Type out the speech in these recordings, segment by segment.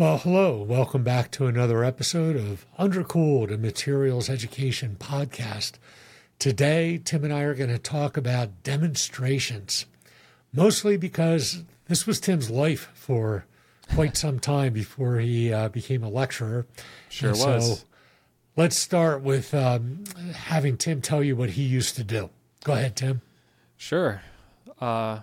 Well, hello. Welcome back to another episode of Undercooled, a materials education podcast. Today, Tim and I are going to talk about demonstrations, mostly because this was Tim's life for quite some time before he uh, became a lecturer. Sure and was. So let's start with um, having Tim tell you what he used to do. Go ahead, Tim. Sure. Uh,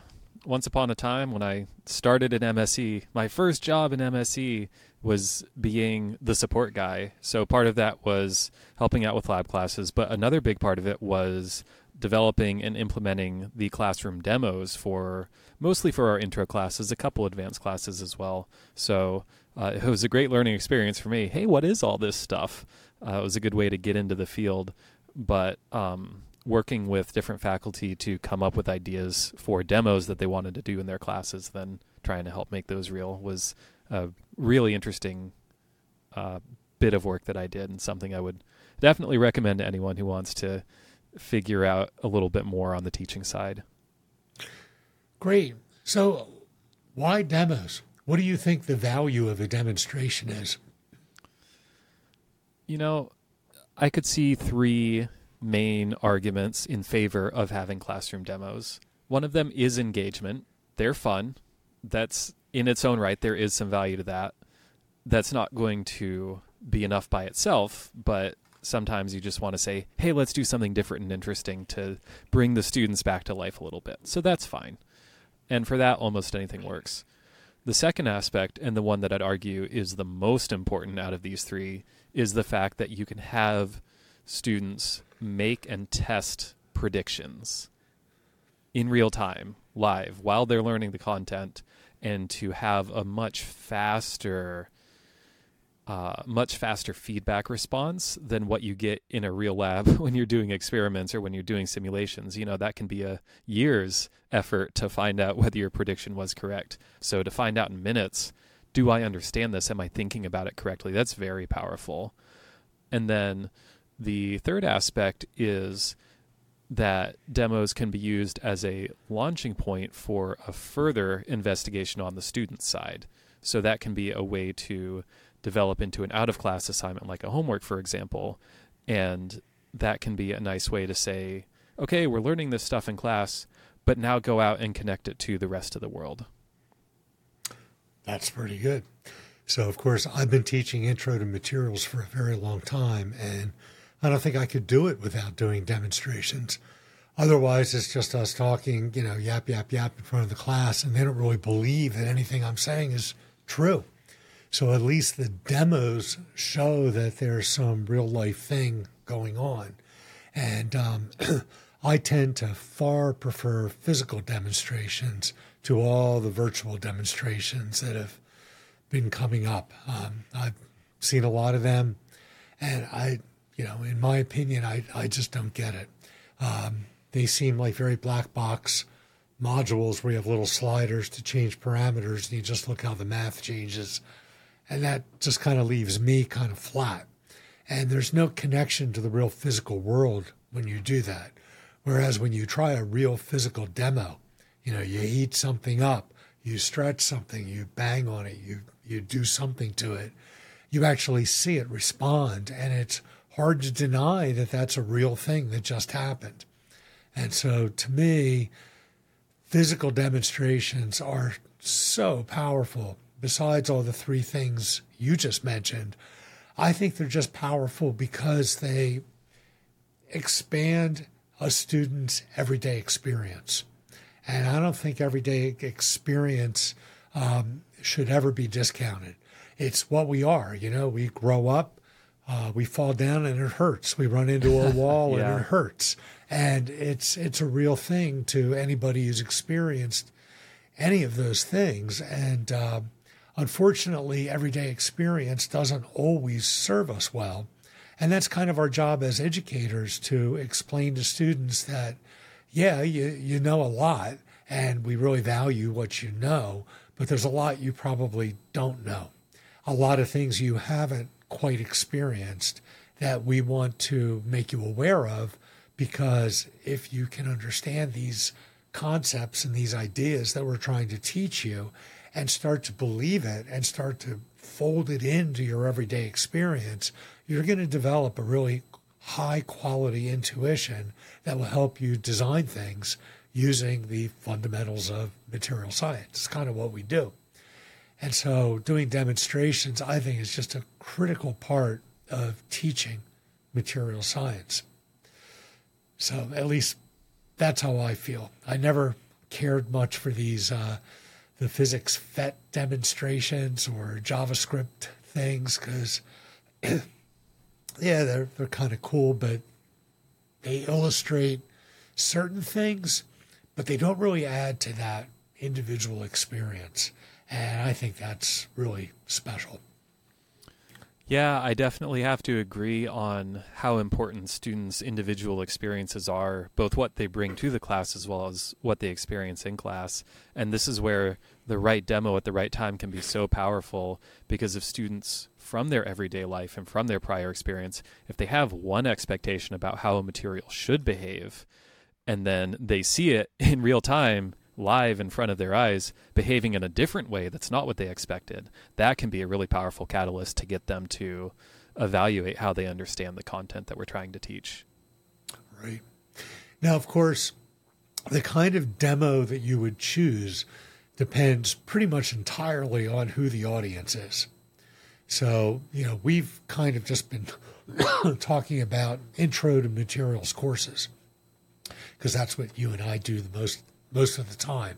once upon a time when I started in MSE, my first job in MSE was being the support guy. So part of that was helping out with lab classes, but another big part of it was developing and implementing the classroom demos for mostly for our intro classes, a couple advanced classes as well. So uh, it was a great learning experience for me. Hey, what is all this stuff? Uh, it was a good way to get into the field, but um, working with different faculty to come up with ideas for demos that they wanted to do in their classes, then trying to help make those real was a really interesting uh, bit of work that I did and something I would definitely recommend to anyone who wants to figure out a little bit more on the teaching side. Great. So, why demos? What do you think the value of a demonstration is? You know, I could see three main arguments in favor of having classroom demos. One of them is engagement. They're fun. That's in its own right, there is some value to that. That's not going to be enough by itself, but sometimes you just want to say, hey, let's do something different and interesting to bring the students back to life a little bit. So that's fine. And for that, almost anything works. The second aspect, and the one that I'd argue is the most important out of these three, is the fact that you can have students make and test predictions in real time, live, while they're learning the content, and to have a much faster, uh, much faster feedback response than what you get in a real lab when you're doing experiments or when you're doing simulations. You know, that can be a year's effort to find out whether your prediction was correct. So to find out in minutes, do I understand this? Am I thinking about it correctly? That's very powerful. And then the third aspect is that demos can be used as a launching point for a further investigation on the student side. So that can be a way to develop into an out of class assignment, like a homework, for example. And that can be a nice way to say, okay, we're learning this stuff in class, but now go out and connect it to the rest of the world. That's pretty good. So, of course, I've been teaching intro to materials for a very long time, and I don't think I could do it without doing demonstrations. Otherwise, it's just us talking, you know, yap, yap, yap in front of the class, and they don't really believe that anything I'm saying is true. So at least the demos show that there's some real life thing going on. And um, I tend to far prefer physical demonstrations to all the virtual demonstrations that have been coming up. Um, I've seen a lot of them, and I you know, in my opinion, I, I just don't get it. Um, they seem like very black box modules where you have little sliders to change parameters and you just look how the math changes. And that just kind of leaves me kind of flat. And there's no connection to the real physical world when you do that. Whereas when you try a real physical demo, you know, you heat something up, you stretch something, you bang on it, you, you do something to it, you actually see it respond. And it's hard to deny that that's a real thing that just happened. And so to me, physical demonstrations are so powerful. Besides all the three things you just mentioned, I think they're just powerful because they expand a student's everyday experience. And I don't think everyday experience um, should ever be discounted. It's what we are. You know, we grow up, uh, we fall down and it hurts. We run into a wall yeah. and it hurts. And it's it's a real thing to anybody who's experienced any of those things. And uh, unfortunately, everyday experience doesn't always serve us well. And that's kind of our job as educators to explain to students that, yeah, you, you know a lot and we really value what you know, but there's a lot you probably don't know. A lot of things you haven't quite experienced that we want to make you aware of because if you can understand these concepts and these ideas that we're trying to teach you and start to believe it and start to fold it into your everyday experience, you're going to develop a really high quality intuition that will help you design things using the fundamentals of material science. It's kind of what we do. And so doing demonstrations, I think, is just a critical part of teaching material science. So at least that's how I feel. I never cared much for these uh, the physics PhET demonstrations or JavaScript things because yeah, they're they're kind of cool, but they illustrate certain things, but they don't really add to that individual experience. And I think that's really special. Yeah, I definitely have to agree on how important students' individual experiences are, both what they bring to the class as well as what they experience in class. And this is where the right demo at the right time can be so powerful because if students from their everyday life and from their prior experience, if they have one expectation about how a material should behave, and then they see it in real time live in front of their eyes behaving in a different way that's not what they expected, that can be a really powerful catalyst to get them to evaluate how they understand the content that we're trying to teach. Right. Now, of course, the kind of demo that you would choose depends pretty much entirely on who the audience is. So, you know, we've kind of just been talking about intro to materials courses because that's what you and I do the most most of the time.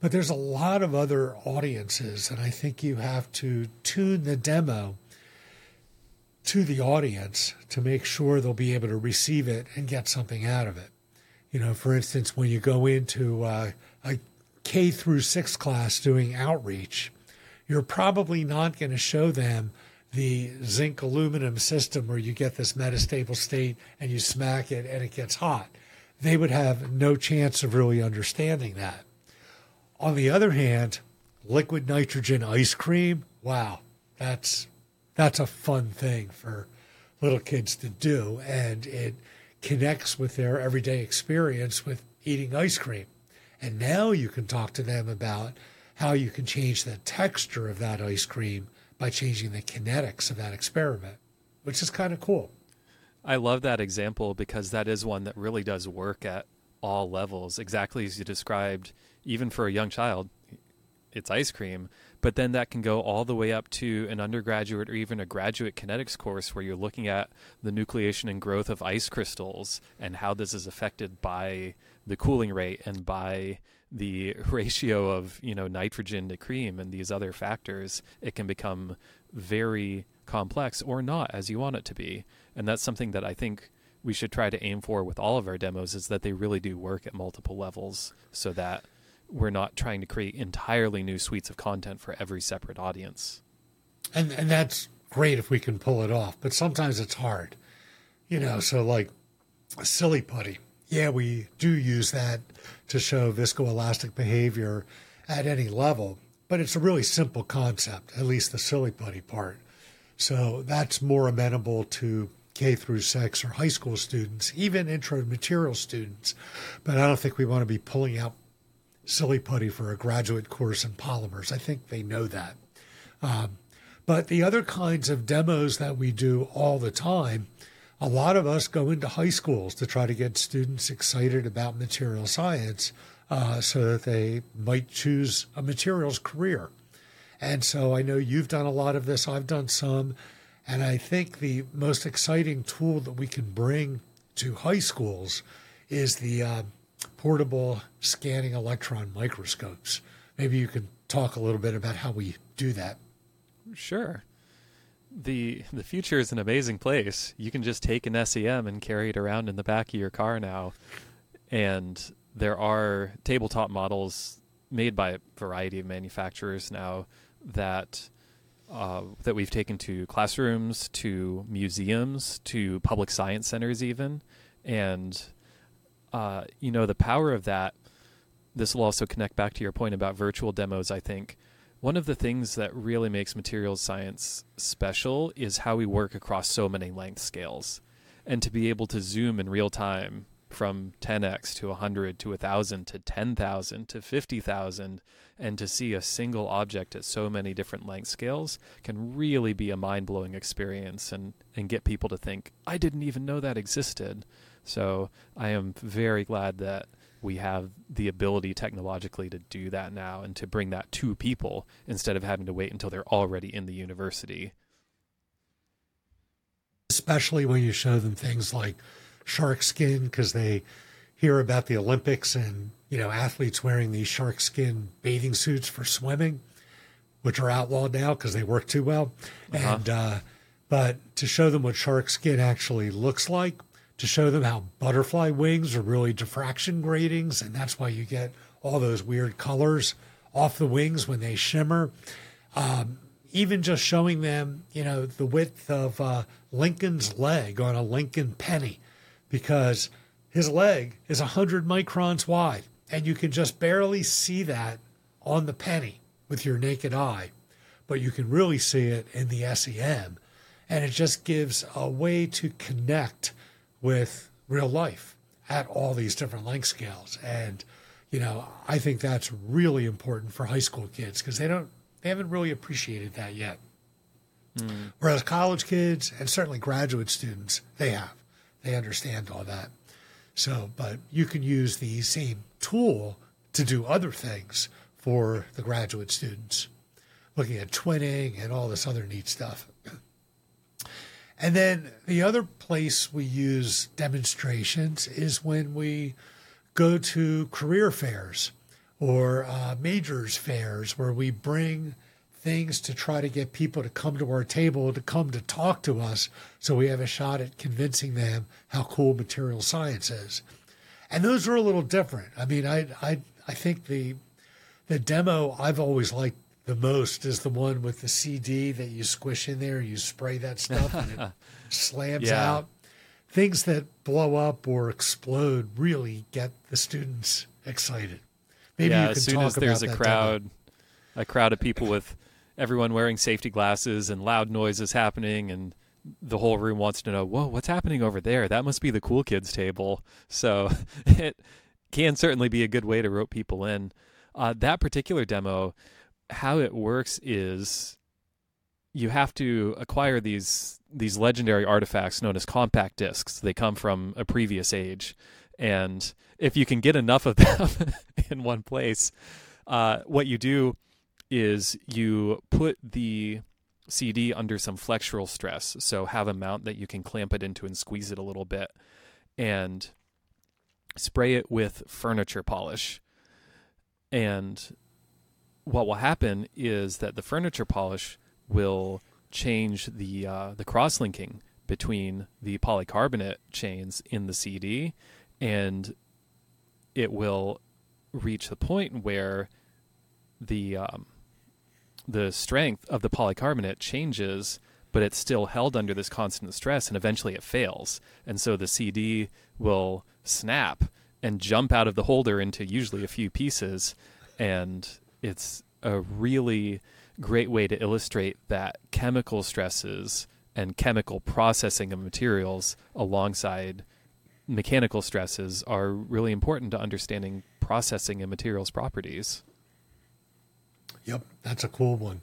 But there's a lot of other audiences, and I think you have to tune the demo to the audience to make sure they'll be able to receive it and get something out of it. You know, for instance, when you go into uh, a K through six class doing outreach, you're probably not going to show them the zinc aluminum system where you get this metastable state and you smack it and it gets hot they would have no chance of really understanding that. On the other hand, liquid nitrogen ice cream, wow, that's that's a fun thing for little kids to do and it connects with their everyday experience with eating ice cream. And now you can talk to them about how you can change the texture of that ice cream by changing the kinetics of that experiment, which is kind of cool. I love that example because that is one that really does work at all levels, exactly as you described, even for a young child. It's ice cream, but then that can go all the way up to an undergraduate or even a graduate kinetics course where you're looking at the nucleation and growth of ice crystals and how this is affected by the cooling rate and by the ratio of you know nitrogen to cream and these other factors. It can become very complex or not as you want it to be and that's something that I think we should try to aim for with all of our demos is that they really do work at multiple levels so that we're not trying to create entirely new suites of content for every separate audience. And and that's great if we can pull it off, but sometimes it's hard. You know, so like silly putty. Yeah, we do use that to show viscoelastic behavior at any level, but it's a really simple concept, at least the silly putty part. So that's more amenable to K through six or high school students, even intro material students. But I don't think we want to be pulling out silly putty for a graduate course in polymers. I think they know that. Um, but the other kinds of demos that we do all the time, a lot of us go into high schools to try to get students excited about material science uh, so that they might choose a materials career. And so I know you've done a lot of this, I've done some. And I think the most exciting tool that we can bring to high schools is the uh, portable scanning electron microscopes. Maybe you can talk a little bit about how we do that. Sure. The the future is an amazing place. You can just take an SEM and carry it around in the back of your car now. And there are tabletop models made by a variety of manufacturers now that uh, that we've taken to classrooms, to museums, to public science centers, even. And, uh, you know, the power of that, this will also connect back to your point about virtual demos, I think. One of the things that really makes materials science special is how we work across so many length scales. And to be able to zoom in real time from 10x to 100 to 1000 to 10,000 to 50,000 and to see a single object at so many different length scales can really be a mind-blowing experience and and get people to think I didn't even know that existed. So I am very glad that we have the ability technologically to do that now and to bring that to people instead of having to wait until they're already in the university. Especially when you show them things like shark skin because they hear about the Olympics and you know athletes wearing these shark skin bathing suits for swimming, which are outlawed now because they work too well. Uh-huh. And uh, but to show them what shark skin actually looks like, to show them how butterfly wings are really diffraction gratings, and that's why you get all those weird colors off the wings when they shimmer. Um, even just showing them, you know, the width of uh, Lincoln's leg on a Lincoln penny because his leg is 100 microns wide, and you can just barely see that on the penny with your naked eye, but you can really see it in the SEM. And it just gives a way to connect with real life at all these different length scales. And, you know, I think that's really important for high school kids because they don't, they haven't really appreciated that yet. Mm. Whereas college kids and certainly graduate students, they have. They understand all that. So, but you can use the same tool to do other things for the graduate students, looking at twinning and all this other neat stuff. And then the other place we use demonstrations is when we go to career fairs or uh, majors fairs where we bring things to try to get people to come to our table, to come to talk to us, so we have a shot at convincing them how cool material science is. And those are a little different. I mean, I I I think the the demo I've always liked the most is the one with the CD that you squish in there, you spray that stuff, and it slams yeah. out. Things that blow up or explode really get the students excited. Maybe yeah, as soon as there's a crowd, demo. a crowd of people with everyone wearing safety glasses and loud noises happening and the whole room wants to know, whoa, what's happening over there? That must be the cool kids table. So it can certainly be a good way to rope people in. Uh, that particular demo, how it works is you have to acquire these these legendary artifacts known as compact discs. They come from a previous age, and if you can get enough of them in one place, uh, what you do is you put the CD under some flexural stress. So have a mount that you can clamp it into and squeeze it a little bit and spray it with furniture polish. And what will happen is that the furniture polish will change the uh, the cross linking between the polycarbonate chains in the CD and it will reach the point where the um, the strength of the polycarbonate changes, but it's still held under this constant stress, and eventually it fails. And so the CD will snap and jump out of the holder into usually a few pieces, and it's a really great way to illustrate that chemical stresses and chemical processing of materials alongside mechanical stresses are really important to understanding processing and materials properties. Yep, that's a cool one.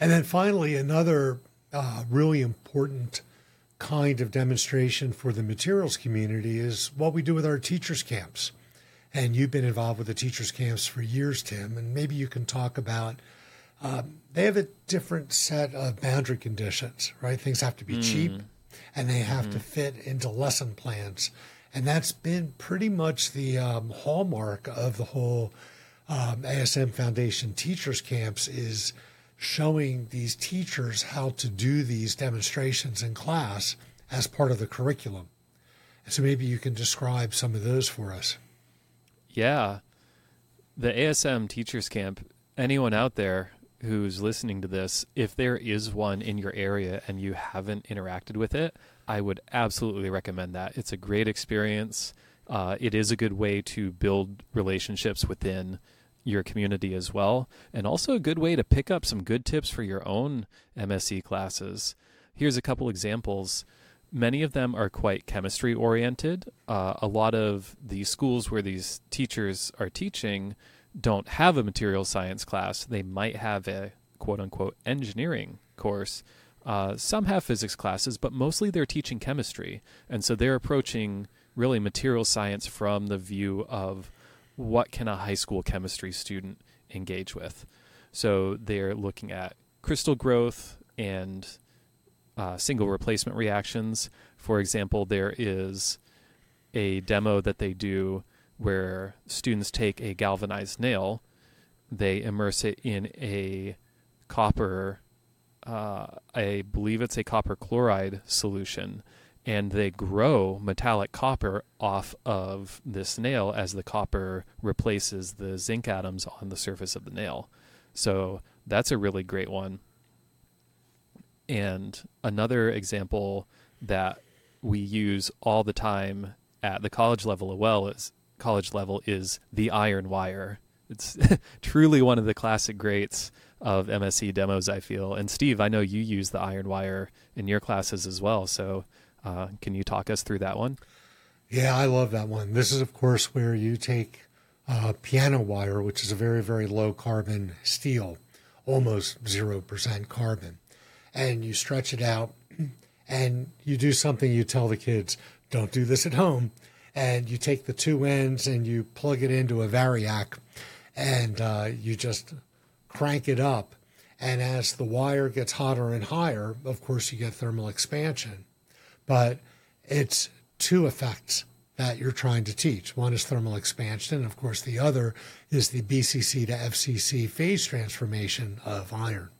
And then finally, another uh, really important kind of demonstration for the materials community is what we do with our teachers' camps. And you've been involved with the teachers' camps for years, Tim, and maybe you can talk about. Um, they have a different set of boundary conditions, right? Things have to be mm. cheap and they have mm. to fit into lesson plans. And that's been pretty much the um, hallmark of the whole um, ASM Foundation Teachers Camps is showing these teachers how to do these demonstrations in class as part of the curriculum. So maybe you can describe some of those for us. Yeah. The ASM Teachers Camp, anyone out there who's listening to this, if there is one in your area and you haven't interacted with it, I would absolutely recommend that. It's a great experience. Uh, it is a good way to build relationships within your community as well, and also a good way to pick up some good tips for your own MSE classes. Here's a couple examples. many of them are quite chemistry oriented. Uh, a lot of the schools where these teachers are teaching don't have a material science class. They might have a quote unquote engineering course. Uh, some have physics classes, but mostly they're teaching chemistry. And so they're approaching really material science from the view of what can a high school chemistry student engage with. So they're looking at crystal growth and uh, single replacement reactions. For example, there is a demo that they do where students take a galvanized nail, they immerse it in a copper, uh, I believe it's a copper chloride solution, and they grow metallic copper off of this nail as the copper replaces the zinc atoms on the surface of the nail. So that's a really great one. And another example that we use all the time at the college level as well is college level is the iron wire. It's truly one of the classic greats of MSE demos, I feel. And Steve, I know you use the iron wire in your classes as well. So uh, can you talk us through that one? Yeah, I love that one. This is, of course, where you take uh, piano wire, which is a very, very low carbon steel, almost 0% carbon, and you stretch it out and you do something you tell the kids don't do this at home. And you take the two ends and you plug it into a variac and uh, you just crank it up. And as the wire gets hotter and higher, of course, you get thermal expansion. But it's two effects that you're trying to teach. One is thermal expansion, and of course, the other is the BCC to FCC phase transformation of iron.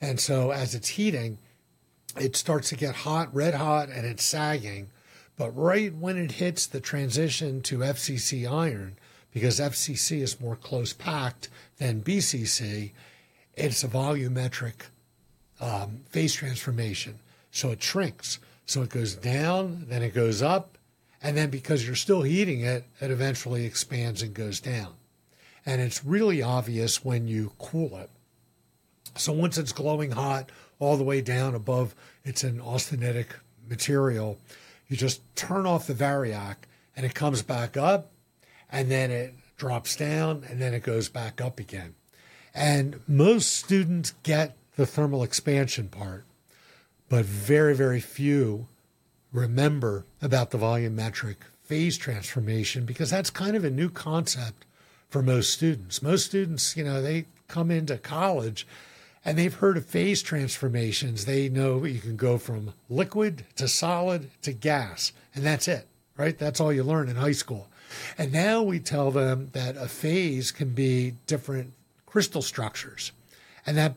And so, as it's heating, it starts to get hot, red hot, and it's sagging. But right when it hits the transition to FCC iron, because FCC is more close packed than BCC, it's a volumetric um, phase transformation. So it shrinks. So it goes down, then it goes up, and then because you're still heating it, it eventually expands and goes down. And it's really obvious when you cool it. So once it's glowing hot all the way down above, it's an austenitic material. You just turn off the variac and it comes back up and then it drops down and then it goes back up again. And most students get the thermal expansion part, but very, very few remember about the volumetric phase transformation because that's kind of a new concept for most students. Most students, you know, they come into college and they've heard of phase transformations. They know you can go from liquid to solid to gas, and that's it, right? That's all you learn in high school. And now we tell them that a phase can be different crystal structures. And that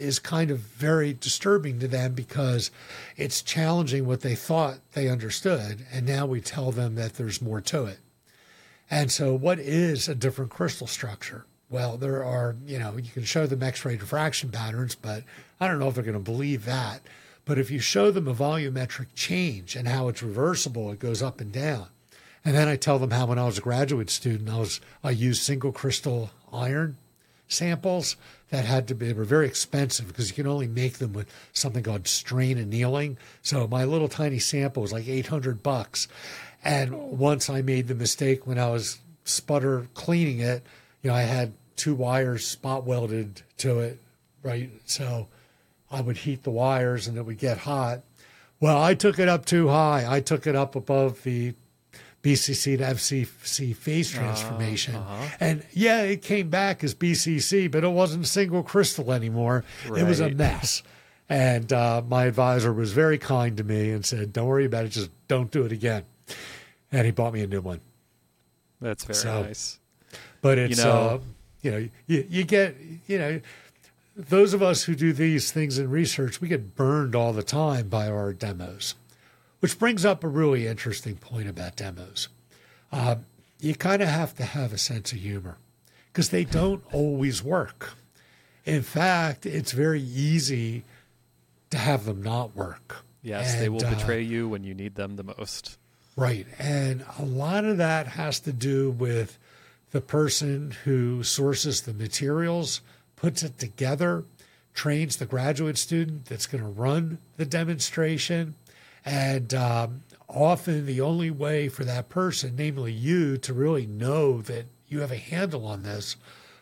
is kind of very disturbing to them because it's challenging what they thought they understood. And now we tell them that there's more to it. And so, what is a different crystal structure? Well, there are, you know, you can show them X ray diffraction patterns, but I don't know if they're going to believe that. But if you show them a volumetric change and how it's reversible, it goes up and down. And then I tell them how when I was a graduate student, I was I used single crystal iron samples that had to be they were very expensive because you can only make them with something called strain annealing. So my little tiny sample was like 800 bucks. And once I made the mistake when I was sputter cleaning it, you know, I had two wires spot welded to it, right? So I would heat the wires and it would get hot. Well, I took it up too high. I took it up above the BCC to FCC phase uh-huh, transformation. Uh, uh-huh. And yeah, it came back as BCC, but it wasn't single crystal anymore. Right. It was a mess. And uh, my advisor was very kind to me and said, Don't worry about it, just don't do it again. And he bought me a new one. That's very so, nice. But it's, you know, uh, you know, you, you get, you know, those of us who do these things in research, we get burned all the time by our demos, which brings up a really interesting point about demos. Uh, you kind of have to have a sense of humor because they don't always work. In fact, it's very easy to have them not work. Yes, and, they will betray uh, you when you need them the most. Right. And a lot of that has to do with the person who sources the materials, puts it together, trains the graduate student that's going to run the demonstration, And um, often the only way for that person, namely you, to really know that you have a handle on this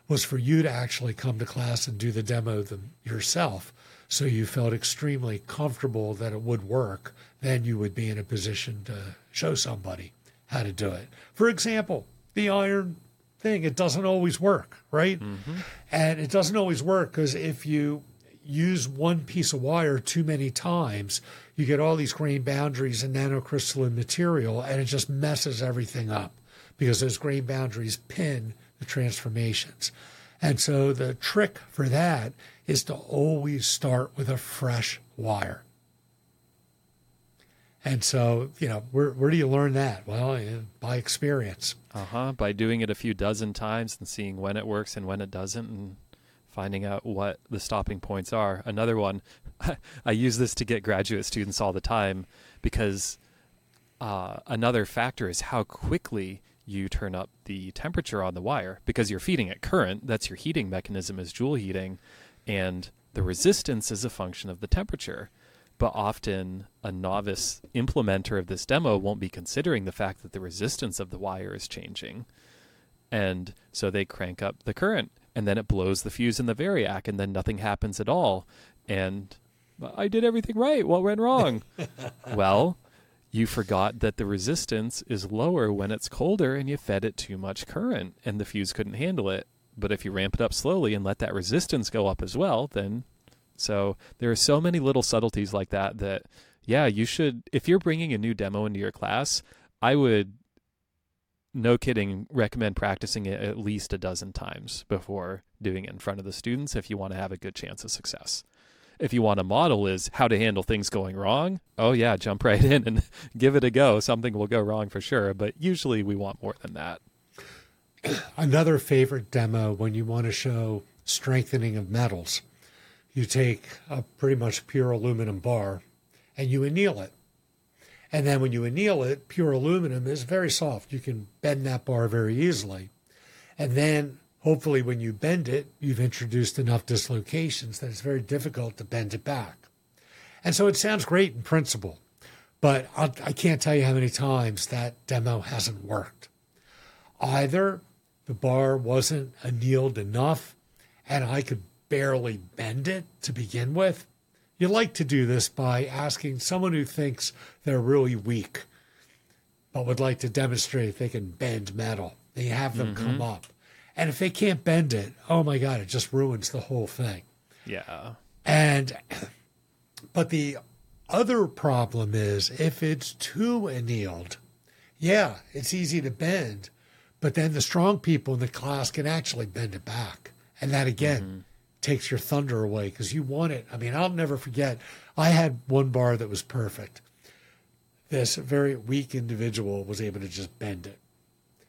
was for you to actually come to class and do the demo them yourself. So you felt extremely comfortable that it would work. Then you would be in a position to show somebody how to do it. For example, the iron thing, it doesn't always work, right? Mm-hmm. And it doesn't always work because if you use one piece of wire too many times, you get all these grain boundaries and nanocrystalline material, and it just messes everything up because those grain boundaries pin the transformations. And so the trick for that is to always start with a fresh wire. And so, you know, where, where do you learn that? Well, by experience. Uh huh. By doing it a few dozen times and seeing when it works and when it doesn't and finding out what the stopping points are. Another one, I use this to get graduate students all the time because uh, another factor is how quickly you turn up the temperature on the wire because you're feeding it current. That's your heating mechanism is joule heating, and the resistance is a function of the temperature. But often a novice implementer of this demo won't be considering the fact that the resistance of the wire is changing. And so they crank up the current and then it blows the fuse in the variac and then nothing happens at all. And I did everything right. What went wrong? well, you forgot that the resistance is lower when it's colder and you fed it too much current and the fuse couldn't handle it. But if you ramp it up slowly and let that resistance go up as well, then so there are so many little subtleties like that that yeah, you should if you're bringing a new demo into your class, I would no kidding recommend practicing it at least a dozen times before doing it in front of the students if you want to have a good chance of success if you want a model is how to handle things going wrong, oh yeah, jump right in and give it a go. Something will go wrong for sure, but usually we want more than that. Another favorite demo when you want to show strengthening of metals, you take a pretty much pure aluminum bar and you anneal it. And then when you anneal it, pure aluminum is very soft. You can bend that bar very easily. And then Hopefully, when you bend it, you've introduced enough dislocations that it's very difficult to bend it back. And so it sounds great in principle, but I can not tell you how many times that demo hasn't worked. Either the bar wasn't annealed enough and I could barely bend it to begin with. You like to do this by asking someone who thinks they're really weak but would like to demonstrate they can bend metal. They have them mm-hmm. come up. And if they can't bend it, oh my God, it just ruins the whole thing. Yeah. And, but the other problem is if it's too annealed, yeah, it's easy to bend, but then the strong people in the class can actually bend it back. And that again mm-hmm. Takes your thunder away because you want it. I mean, I'll never forget, I had one bar that was perfect. This very weak individual was able to just bend it.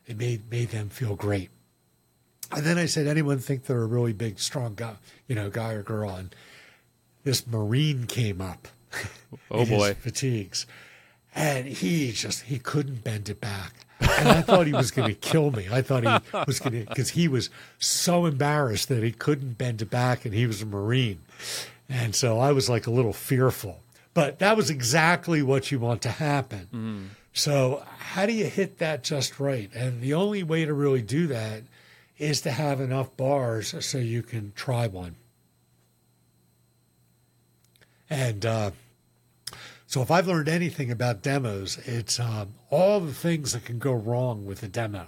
It made, made them feel great. And then I said, anyone think they're a really big, strong guy, you know, guy or girl? And this Marine came up. Oh boy, fatigues, and he just he couldn't bend it back. And I thought he was going to kill me. I thought he was going to because he was so embarrassed that he couldn't bend it back, and he was a Marine, and so I was like a little fearful. But that was exactly what you want to happen. Mm. So how do you hit that just right? And the only way to really do that is to have enough bars so you can try one. And uh, so, if I've learned anything about demos, it's um, all the things that can go wrong with a demo.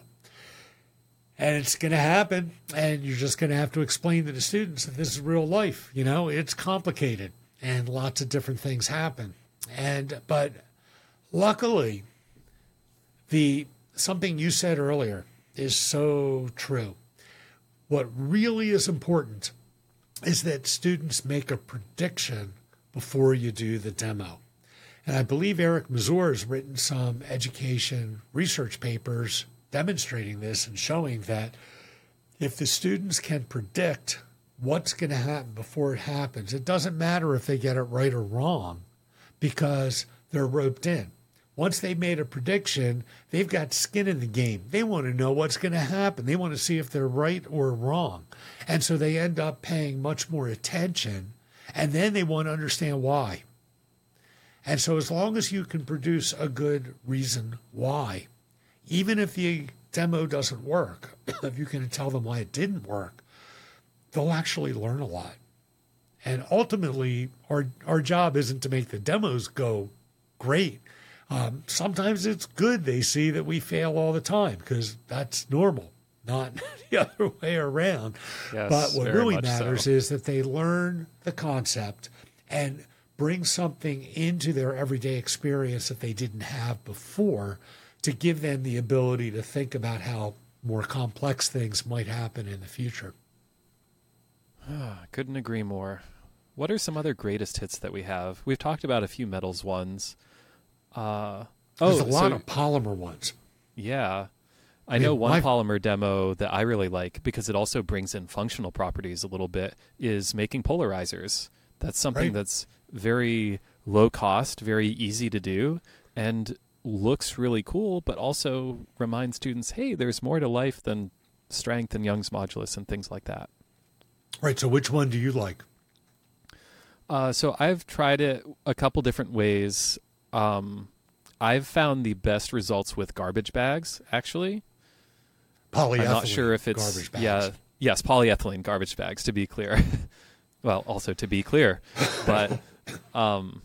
And it's going to happen, and you're just going to have to explain to the students that this is real life. You know, it's complicated, and lots of different things happen. And but luckily, the something you said earlier is so true. What really is important is that students make a prediction before you do the demo. And I believe Eric Mazur has written some education research papers demonstrating this and showing that if the students can predict what's going to happen before it happens, it doesn't matter if they get it right or wrong because they're roped in. Once they've made a prediction, they've got skin in the game. They want to know what's going to happen. They want to see if they're right or wrong. And so they end up paying much more attention. And then they want to understand why. And so, as long as you can produce a good reason why, even if the demo doesn't work, if you can tell them why it didn't work, they'll actually learn a lot. And ultimately, our, our job isn't to make the demos go great. Um, sometimes it's good they see that we fail all the time because that's normal, not the other way around. Yes, but what really matters so. is that they learn the concept and bring something into their everyday experience that they didn't have before to give them the ability to think about how more complex things might happen in the future. Couldn't agree more. What are some other greatest hits that we have? We've talked about a few metals ones. Uh, There's oh, a lot so- of polymer ones. Yeah. I mean, know one my- polymer demo that I really like because it also brings in functional properties a little bit is making polarizers. That's something Right. that's very low cost, very easy to do, and looks really cool, but also reminds students, hey, there's more to life than strength and Young's modulus and things like that. Right. So, which one do you like? Uh, so I've tried it a couple different ways. Um, I've found the best results with garbage bags, actually. Polyethylene. I'm not sure if it's garbage bags. yeah, yes, polyethylene garbage bags to be clear. well, also to be clear, but um,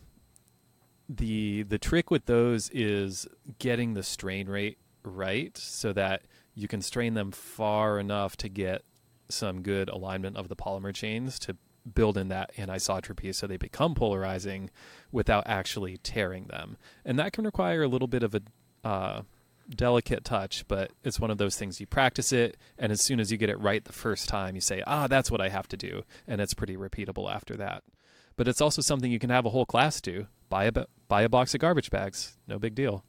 the the trick with those is getting the strain rate right so that you can strain them far enough to get some good alignment of the polymer chains to build in that anisotropy so they become polarizing without actually tearing them. And that can require a little bit of a uh, delicate touch, but it's one of those things you practice it, and as soon as you get it right the first time, you say, ah, that's what I have to do. And it's pretty repeatable after that. But it's also something you can have a whole class do. Buy a, buy a box of garbage bags. No big deal.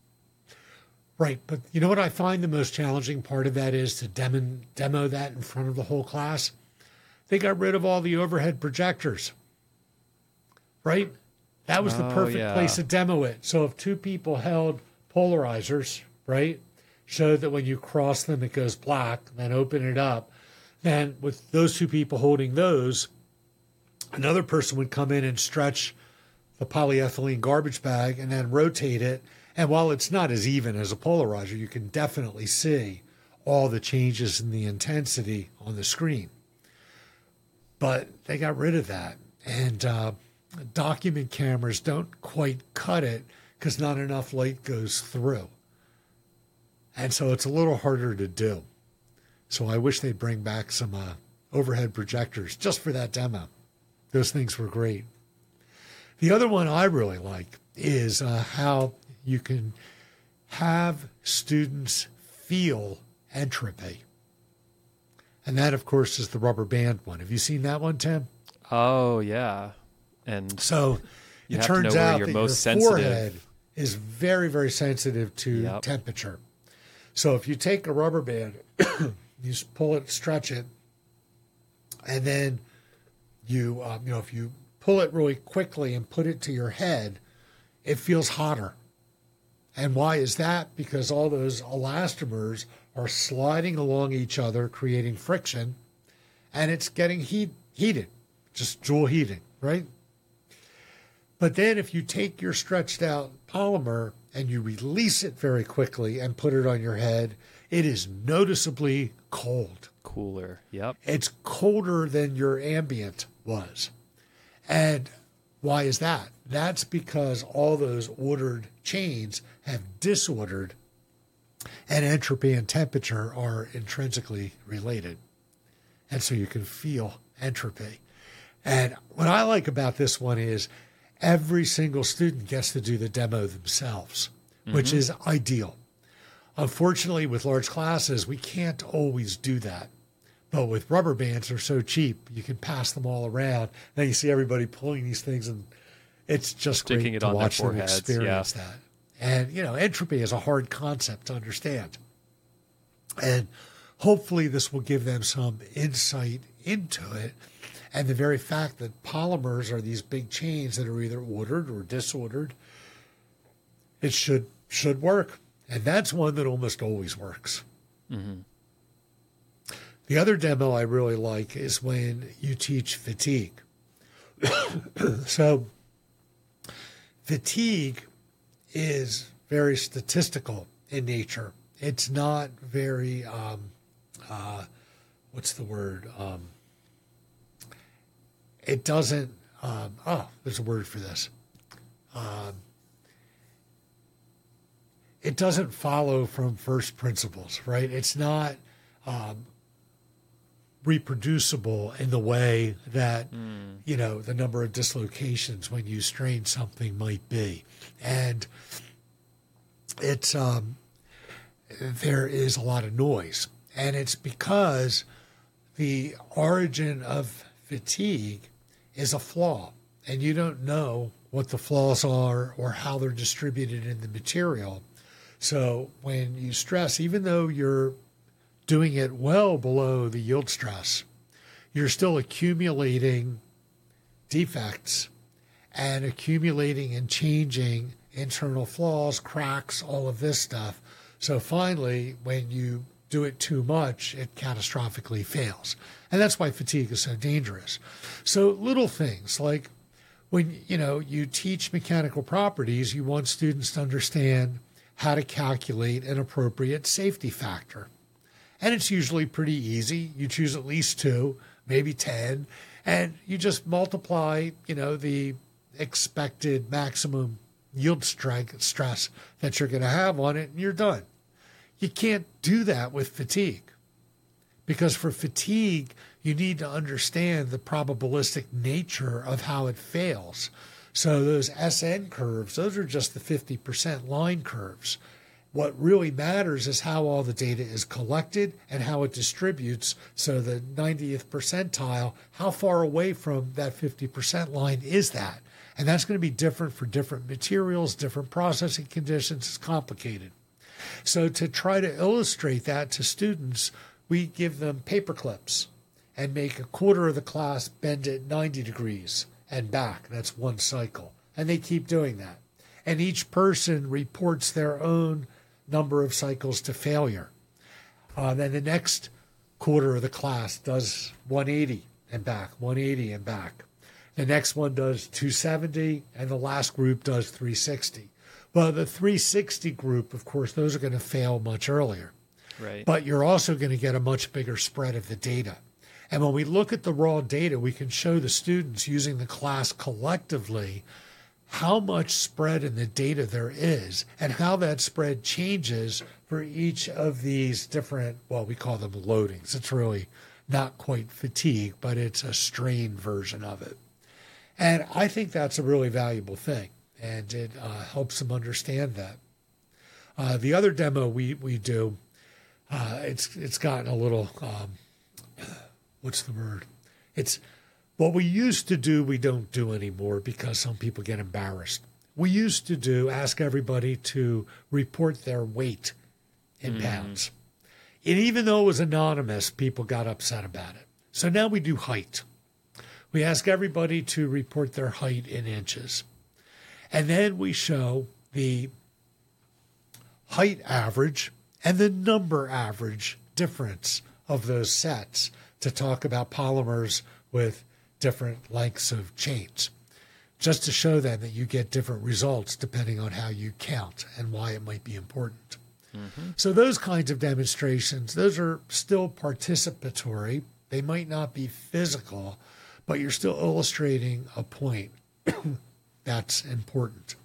Right. But you know what I find the most challenging part of that is to demo, demo that in front of the whole class? They got rid of all the overhead projectors. Right? That was the Oh, perfect yeah. place to demo it. So if two people held polarizers, right, showed that when you cross them it goes black, then open it up, then with those two people holding those, another person would come in and stretch the polyethylene garbage bag and then rotate it. And while it's not as even as a polarizer, you can definitely see all the changes in the intensity on the screen. But they got rid of that. And uh, document cameras don't quite cut it because not enough light goes through. And so it's a little harder to do. So I wish they'd bring back some uh, overhead projectors just for that demo. Those things were great. The other one I really like is uh, how you can have students feel entropy. And that, of course, is the rubber band one. Have you seen that one, Tim? Oh, yeah. And So You it have to know turns out that most your sensitive. forehead is very, very sensitive to Yep. temperature. So if you take a rubber band, you pull it, stretch it, and then you, um, you know, if you pull it really quickly and put it to your head, it feels hotter. And why is that? Because all those elastomers are sliding along each other, creating friction, and it's getting heat, heated, just joule heating, right? But then if you take your stretched out polymer and you release it very quickly and put it on your head, it is noticeably cold. Cooler. Yep. It's colder than your ambient was. And why is that? That's because all those ordered chains have disordered, and entropy and temperature are intrinsically related. And so you can feel entropy. And what I like about this one is every single student gets to do the demo themselves, mm-hmm. which is ideal. Unfortunately, with large classes, we can't always do that. But with rubber bands, they're so cheap, you can pass them all around. Now you see everybody pulling these things, and it's just Sticking great it to on their watch them experience that. And, you know, entropy is a hard concept to understand. And hopefully, this will give them some insight into it. And the very fact that polymers are these big chains that are either ordered or disordered, it should should work. And that's one that almost always works. Mm-hmm. The other demo I really like is when you teach fatigue. so, fatigue is very statistical in nature. It's not very, um, uh, what's the word? Um, it doesn't, um, oh, there's a word for this. Um, it doesn't follow from first principles, right? It's not um, reproducible in the way that mm. you know the number of dislocations when you strain something might be, and it's um, there is a lot of noise, and it's because the origin of fatigue is a flaw, and you don't know what the flaws are or how they're distributed in the material. So when you stress, even though you're doing it well below the yield stress, you're still accumulating defects and accumulating and changing internal flaws, cracks, all of this stuff. So finally, when you do it too much, it catastrophically fails. And that's why fatigue is so dangerous. So little things like when you know you teach mechanical properties, you want students to understand how to calculate an appropriate safety factor. And it's usually pretty easy. You choose at least two, maybe 10, and you just multiply, you know, the expected maximum yield strength stress that you're going to have on it, and you're done. You can't do that with fatigue. Because for fatigue, you need to understand the probabilistic nature of how it fails. So those SN curves, those are just the 50% line curves. What really matters is how all the data is collected and how it distributes. So the 90th percentile, how far away from that 50% line is that? And that's going to be different for different materials, different processing conditions. It's complicated. So to try to illustrate that to students, we give them paper clips and make a quarter of the class bend it 90 degrees and back. That's one cycle. And they keep doing that. And each person reports their own number of cycles to failure. Uh, then the next quarter of the class does 180 and back, 180 and back. The next one does 270, and the last group does 360. Well, the 360 group, of course, those are going to fail much earlier. Right. But you're also going to get a much bigger spread of the data. And when we look at the raw data, we can show the students using the class collectively how much spread in the data there is and how that spread changes for each of these different, well, we call them loadings. It's really not quite fatigue, but it's a strain version of it. And I think that's a really valuable thing, and it uh, helps them understand that. Uh, the other demo we, we do, uh, it's it's gotten a little, um, what's the word? It's what we used to do, we don't do anymore because some people get embarrassed. We used to do ask everybody to report their weight in mm. pounds. And even though it was anonymous, people got upset about it. So now we do height. We ask everybody to report their height in inches. And then we show the height average and the number average difference of those sets to talk about polymers with different lengths of chains, just to show them that you get different results depending on how you count and why it might be important. Mm-hmm. So, those kinds of demonstrations, those are still participatory. They might not be physical, but you're still illustrating a point that's important.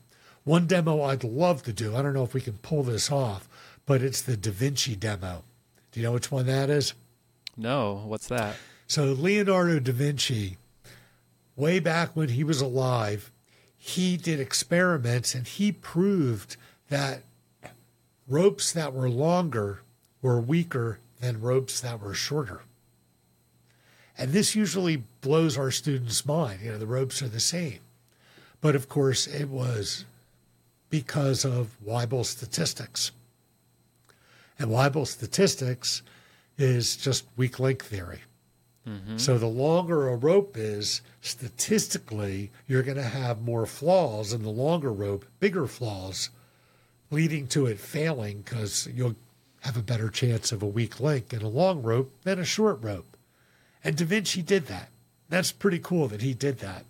One demo I'd love to do, I don't know if we can pull this off, but it's the Da Vinci demo. Do you know which one that is? No, what's that? So, Leonardo da Vinci way back when he was alive, he did experiments and he proved that ropes that were longer were weaker than ropes that were shorter. And this usually blows our students' mind. You know, the ropes are the same. But of course, it was because of Weibull statistics. And Weibull statistics is just weak link theory. Mm-hmm. So the longer a rope is, statistically, you're going to have more flaws in the longer rope, bigger flaws, leading to it failing because you'll have a better chance of a weak link in a long rope than a short rope. And Da Vinci did that. That's pretty cool that he did that.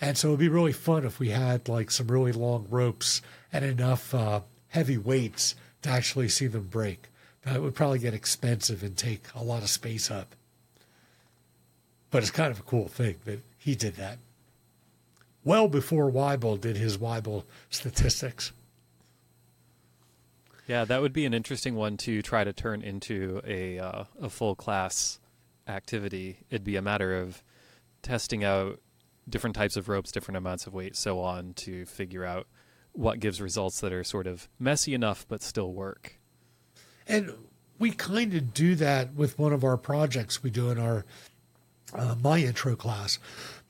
And so it'd be really fun if we had like some really long ropes and enough uh, heavy weights to actually see them break. That would probably get expensive and take a lot of space up. But it's kind of a cool thing that he did that well before Weibull did his Weibull statistics. Yeah, that would be an interesting one to try to turn into a uh, a full class activity. It'd be a matter of testing out different types of ropes, different amounts of weight, so on, to figure out what gives results that are sort of messy enough but still work. And we kind of do that with one of our projects we do in our uh, my intro class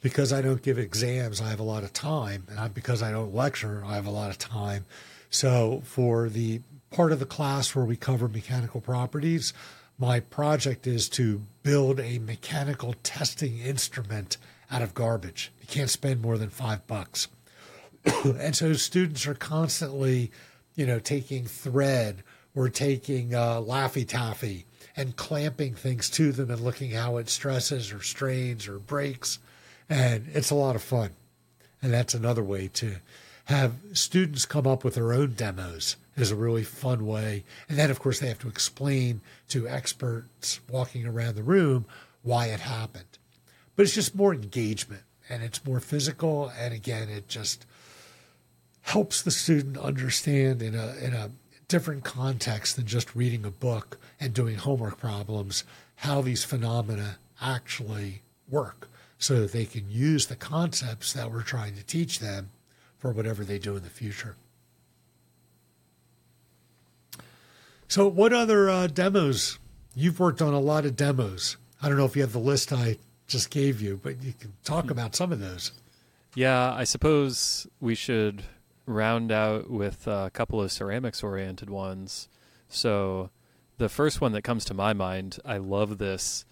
because I don't give exams, I have a lot of time, and I, because I don't lecture, I have a lot of time. So for the part of the class where we cover mechanical properties, my project is to build a mechanical testing instrument out of garbage. You can't spend more than five bucks. and so students are constantly, you know, taking thread or taking uh, Laffy Taffy and clamping things to them and looking how it stresses or strains or breaks. And it's a lot of fun. And that's another way to have students come up with their own demos is a really fun way. And then, of course, they have to explain to experts walking around the room why it happened. But it's just more engagement and it's more physical. And again, it just helps the student understand in a, in a different context than just reading a book and doing homework problems how these phenomena actually work so that they can use the concepts that we're trying to teach them for whatever they do in the future. So, what other uh, demos? You've worked on a lot of demos. I don't know if you have the list I just gave you, but you can talk hmm. about some of those. Yeah, I suppose we should round out with a couple of ceramics oriented ones. So, the first one that comes to my mind, I love this.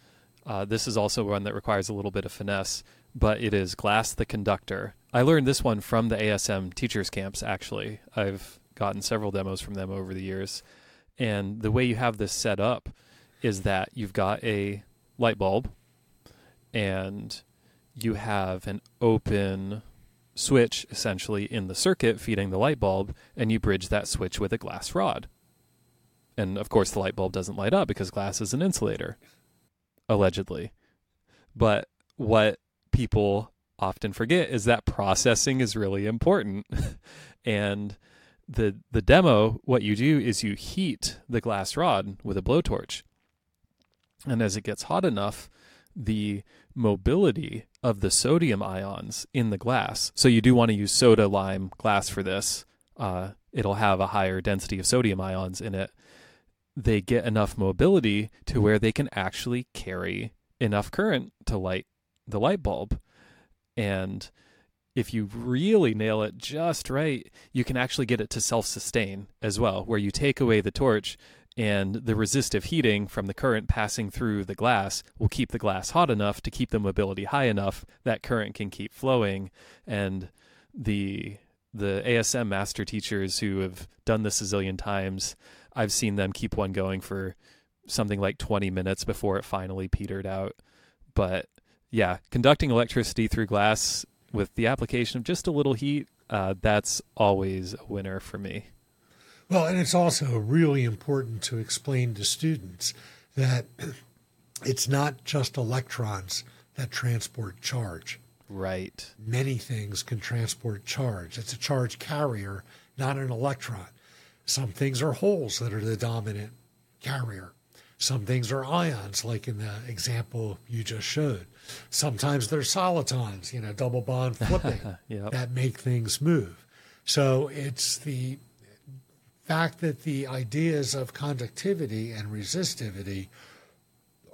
Uh, this is also one that requires a little bit of finesse, but it is Glass the Conductor. I learned this one from the ASM teachers camps, actually. I've gotten several demos from them over the years. And the way you have this set up is that you've got a light bulb and you have an open switch essentially in the circuit feeding the light bulb, and you bridge that switch with a glass rod. And of course, the light bulb doesn't light up because glass is an insulator, allegedly. But what people often forget is that processing is really important. and the the demo, what you do is you heat the glass rod with a blowtorch, and as it gets hot enough, the mobility of the sodium ions in the glass. So you do want to use soda lime glass for this. Uh, it'll have a higher density of sodium ions in it. They get enough mobility to where they can actually carry enough current to light the light bulb, and if you really nail it just right, you can actually get it to self sustain as well, where you take away the torch and the resistive heating from the current passing through the glass will keep the glass hot enough to keep the mobility high enough that current can keep flowing. And the the ASM master teachers who have done this a zillion times I've seen them keep one going for something like 20 minutes before it finally petered out but yeah conducting electricity through glass with the application of just a little heat, uh, that's always a winner for me. Well, and it's also really important to explain to students that it's not just electrons that transport charge. Right. Many things can transport charge. It's a charge carrier, not an electron. Some things are holes that are the dominant carrier. Some things are ions, like in the example you just showed. Sometimes they're solitons, you know, double bond flipping yep. that make things move. So it's the fact that the ideas of conductivity and resistivity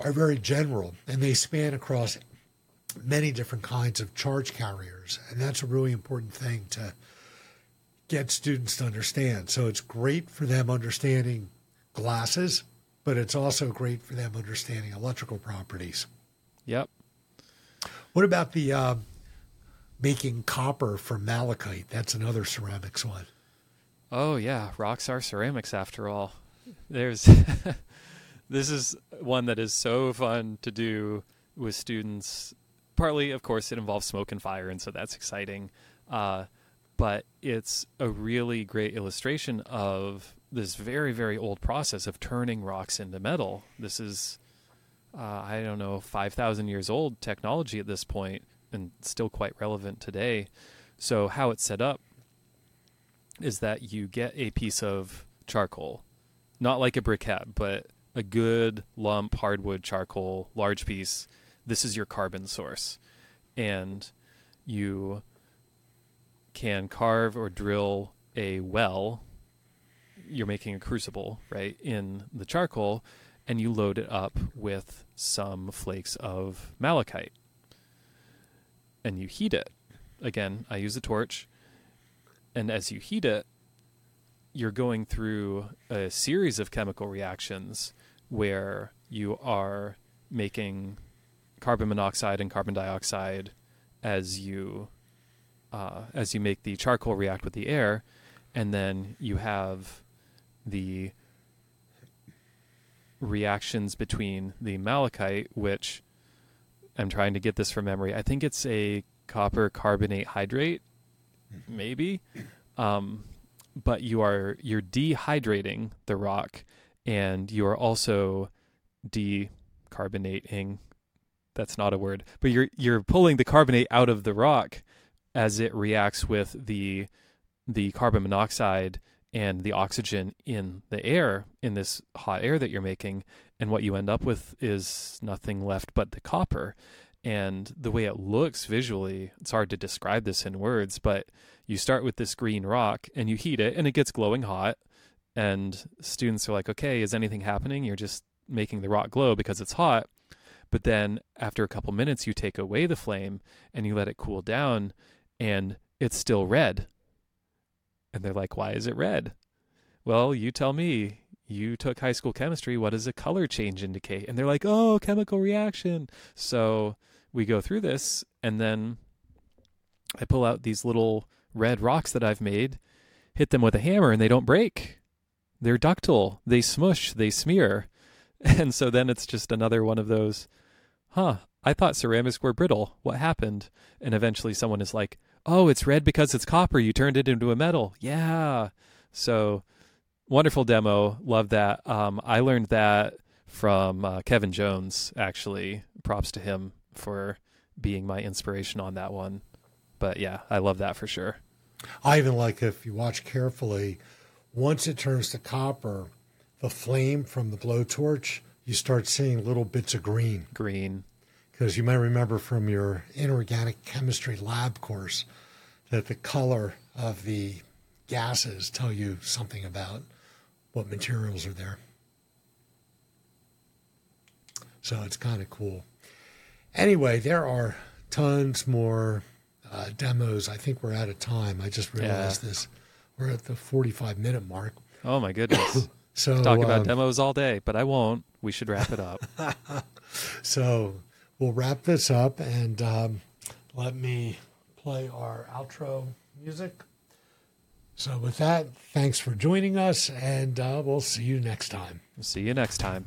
are very general and they span across many different kinds of charge carriers. And that's a really important thing to get students to understand. So it's great for them understanding glasses but it's also great for them understanding electrical properties. Yep. What about the uh, making copper from malachite? That's another ceramics one. Oh yeah, rocks are ceramics after all. There's this is one that is so fun to do with students partly, of course, it involves smoke and fire, and so that's exciting. Uh, but it's a really great illustration of this very, very old process of turning rocks into metal. This is, uh, I don't know, 5,000 years old technology at this point and still quite relevant today. So, how it's set up is that you get a piece of charcoal, not like a briquette, but a good lump hardwood charcoal, large piece. This is your carbon source. And you can carve or drill a well. You're making a crucible, right, in the charcoal, and you load it up with some flakes of malachite. And you heat it. Again, I use a torch. And as you heat it, you're going through a series of chemical reactions where you are making carbon monoxide and carbon dioxide as you uh, as you make the charcoal react with the air, and then you have the reactions between the malachite, which I'm trying to get this from memory. I think it's a copper carbonate hydrate, maybe. Um, but you are you're dehydrating the rock, and you are also decarbonating. That's not a word, but you're you're pulling the carbonate out of the rock as it reacts with the the carbon monoxide and the oxygen in the air in this hot air that you're making. And what you end up with is nothing left but the copper. And the way it looks visually it's hard to describe this in words but you start with this green rock and you heat it and it gets glowing hot. And students are like okay is anything happening? You're just making the rock glow because it's hot but then after a couple minutes you take away the flame and you let it cool down and it's still red. And they're like, why is it red? Well, you tell me. You took high school chemistry. What does a color change indicate? And they're like, oh, chemical reaction. So we go through this, and then I pull out these little red rocks that I've made, hit them with a hammer, and they don't break. They're ductile. They smush, they smear. And so then it's just another one of those, huh, I thought ceramics were brittle. What happened? And eventually someone is like, oh, it's red because it's copper. You turned it into a metal. Yeah. So wonderful demo. Love that. Um, I learned that from uh, Kevin Jones, actually. Props to him for being my inspiration on that one. But yeah, I love that for sure. I even like if you watch carefully, once it turns to copper, the flame from the blowtorch, you start seeing little bits of green. Green because you might remember from your inorganic chemistry lab course that the color of the gases tell you something about what materials are there. So it's kind of cool. Anyway, there are tons more uh, demos. I think we're out of time. I just realized yeah. this. We're at the 45 minute mark. Oh, my goodness. so talk about um, demos all day, but I won't. We should wrap it up. so we'll wrap this up and um, let me play our outro music. So, with that, thanks for joining us, and uh, we'll see you next time. See you next time.